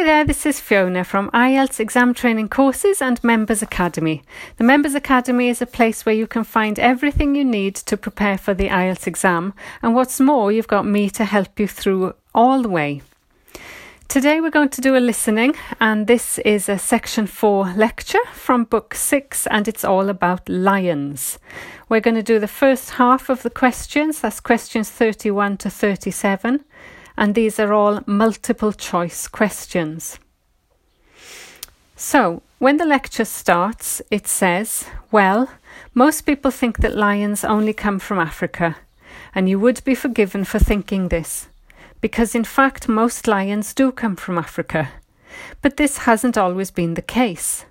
Hi there, this is Fiona from IELTS Exam Training Courses and Members Academy. The Members Academy is a place where you can find everything you need to prepare for the IELTS exam, and what's more, you've got me to help you through all the way. Today we're going to do a listening, and this is a section 4 lecture from book 6, and it's all about lions. We're going to do the first half of the questions, that's questions 31 to 37 and these are all multiple choice questions. So, when the lecture starts, it says, Well, most people think that lions only come from Africa, and you would be forgiven for thinking this, because in fact, most lions do come from Africa. But this hasn't always been the case.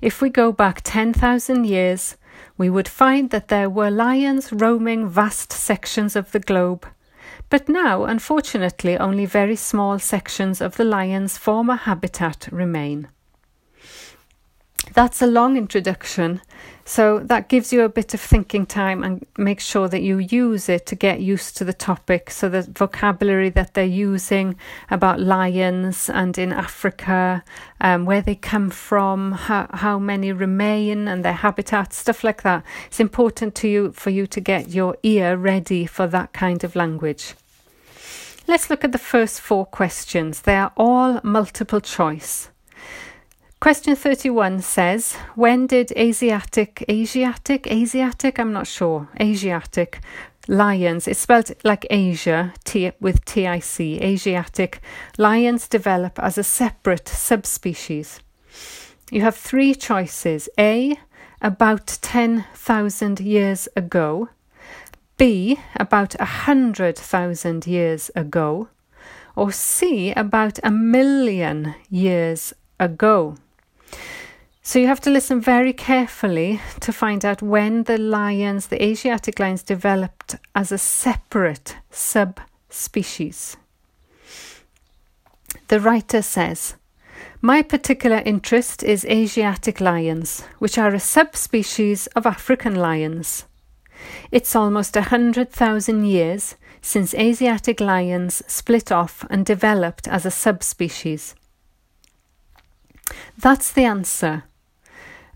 If we go back 10,000 years, we would find that there were lions roaming vast sections of the globe but now, unfortunately, only very small sections of the lion's former habitat remain. That's a long introduction, so that gives you a bit of thinking time and make sure that you use it to get used to the topic. So, the vocabulary that they're using about lions and in Africa, um, where they come from, how, how many remain and their habitat, stuff like that. It's important to you for you to get your ear ready for that kind of language. Let's look at the first four questions. They are all multiple choice. Question 31 says, When did Asiatic, Asiatic, Asiatic, I'm not sure, Asiatic lions, it's spelled like Asia T, with TIC, Asiatic lions develop as a separate subspecies? You have three choices. A, about 10,000 years ago. B, about a hundred thousand years ago, or C, about a million years ago. So you have to listen very carefully to find out when the lions, the Asiatic lions, developed as a separate subspecies. The writer says, My particular interest is Asiatic lions, which are a subspecies of African lions. It's almost a hundred thousand years since Asiatic lions split off and developed as a subspecies. That's the answer.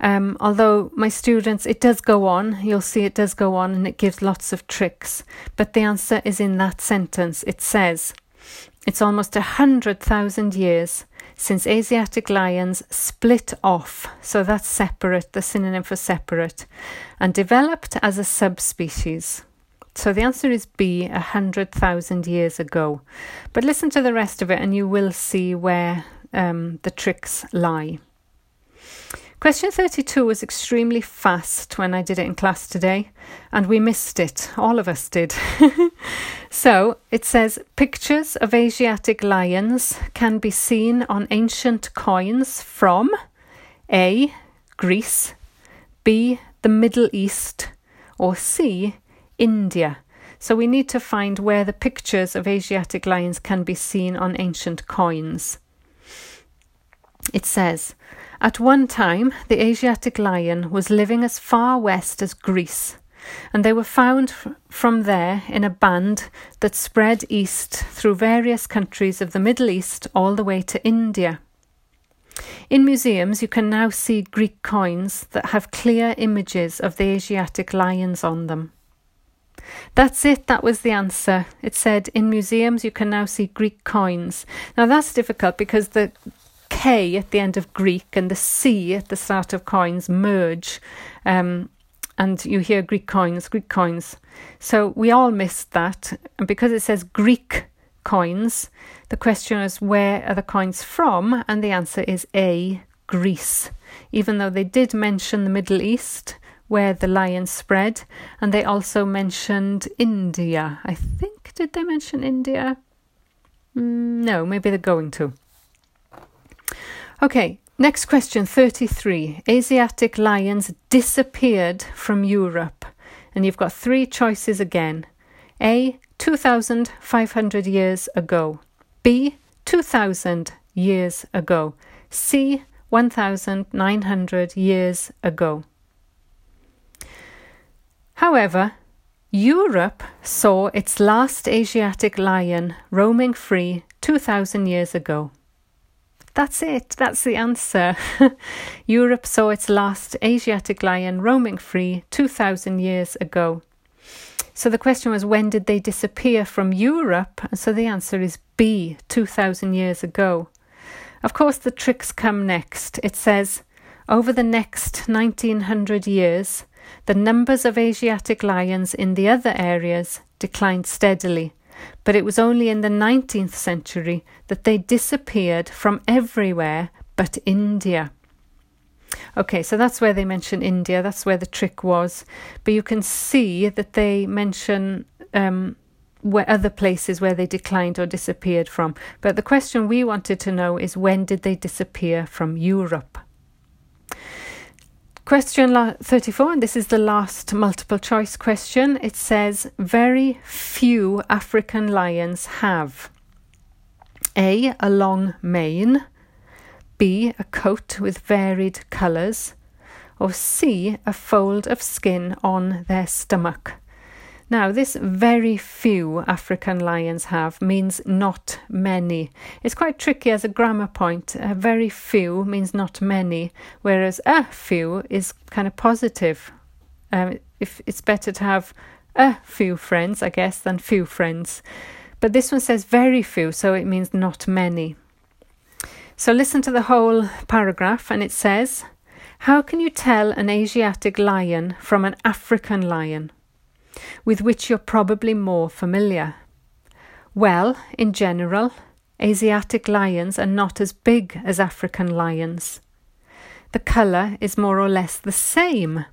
Um, although my students, it does go on, you'll see it does go on and it gives lots of tricks, but the answer is in that sentence. It says, it's almost a hundred thousand years since Asiatic lions split off, so that's separate, the synonym for separate, and developed as a subspecies. So the answer is B, a hundred thousand years ago. But listen to the rest of it and you will see where um, the tricks lie. Question 32 was extremely fast when I did it in class today, and we missed it. All of us did. so it says pictures of Asiatic lions can be seen on ancient coins from A. Greece, B. the Middle East, or C. India. So we need to find where the pictures of Asiatic lions can be seen on ancient coins. It says, at one time, the Asiatic lion was living as far west as Greece, and they were found from there in a band that spread east through various countries of the Middle East all the way to India. In museums, you can now see Greek coins that have clear images of the Asiatic lions on them. That's it, that was the answer. It said in museums you can now see Greek coins. Now that's difficult because the K at the end of Greek and the C at the start of coins merge. Um, and you hear Greek coins, Greek coins. So we all missed that. And because it says Greek coins, the question is where are the coins from? And the answer is A, Greece. Even though they did mention the Middle East, where the lions spread, and they also mentioned India. I think, did they mention India? Mm, no, maybe they're going to. Okay, next question 33. Asiatic lions disappeared from Europe. And you've got three choices again A. 2,500 years ago. B. 2,000 years ago. C. 1,900 years ago. However, Europe saw its last Asiatic lion roaming free 2,000 years ago. That's it. That's the answer. Europe saw its last Asiatic lion roaming free 2,000 years ago. So the question was, when did they disappear from Europe? So the answer is B, 2,000 years ago. Of course, the tricks come next. It says, over the next 1900 years, the numbers of Asiatic lions in the other areas declined steadily, but it was only in the 19th century that they disappeared from everywhere but India. Okay, so that's where they mention India, that's where the trick was. But you can see that they mention um, where other places where they declined or disappeared from. But the question we wanted to know is when did they disappear from Europe? Question 34, and this is the last multiple choice question. It says, Very few African lions have A. A long mane, B. A coat with varied colours, or C. A fold of skin on their stomach. Now, this very few African lions have means not many. It's quite tricky as a grammar point. Very few means not many, whereas a few is kind of positive. Um, if it's better to have a few friends, I guess, than few friends. But this one says very few, so it means not many. So listen to the whole paragraph, and it says, How can you tell an Asiatic lion from an African lion? With which you're probably more familiar. Well, in general, Asiatic lions are not as big as African lions. The colour is more or less the same,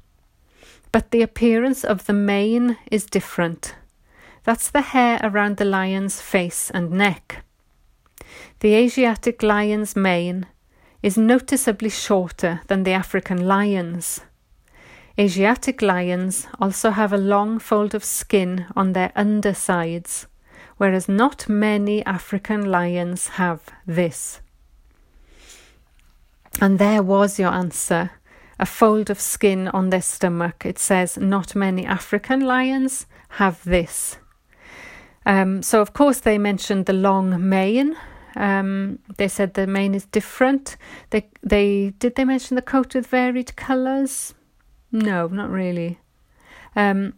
but the appearance of the mane is different. That's the hair around the lion's face and neck. The Asiatic lion's mane is noticeably shorter than the African lion's. Asiatic lions also have a long fold of skin on their undersides, whereas not many African lions have this. And there was your answer a fold of skin on their stomach. It says not many African lions have this. Um, so, of course, they mentioned the long mane. Um, they said the mane is different. They they did they mention the coat with varied colours? No, not really. Um,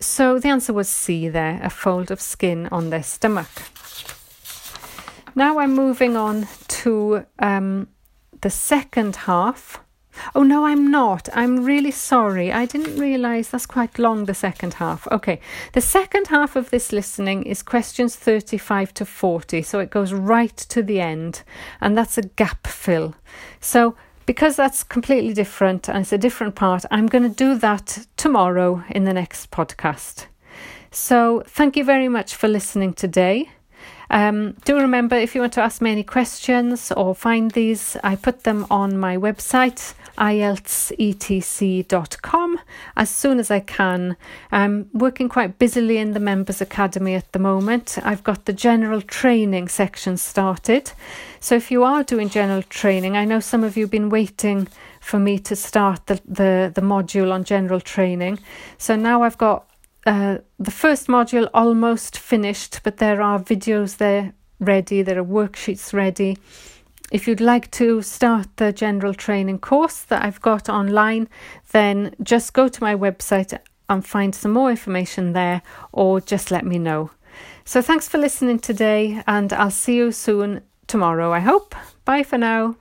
so the answer was C there, a fold of skin on their stomach. Now I'm moving on to um, the second half. Oh, no, I'm not. I'm really sorry. I didn't realise that's quite long, the second half. Okay, the second half of this listening is questions 35 to 40, so it goes right to the end, and that's a gap fill. So because that's completely different and it's a different part, I'm going to do that tomorrow in the next podcast. So, thank you very much for listening today. Um, do remember if you want to ask me any questions or find these, I put them on my website, ieltsetc.com, as soon as I can. I'm working quite busily in the Members Academy at the moment. I've got the general training section started. So if you are doing general training, I know some of you have been waiting for me to start the, the, the module on general training. So now I've got uh, the first module almost finished, but there are videos there ready, there are worksheets ready. If you'd like to start the general training course that I've got online, then just go to my website and find some more information there, or just let me know. So, thanks for listening today, and I'll see you soon tomorrow, I hope. Bye for now.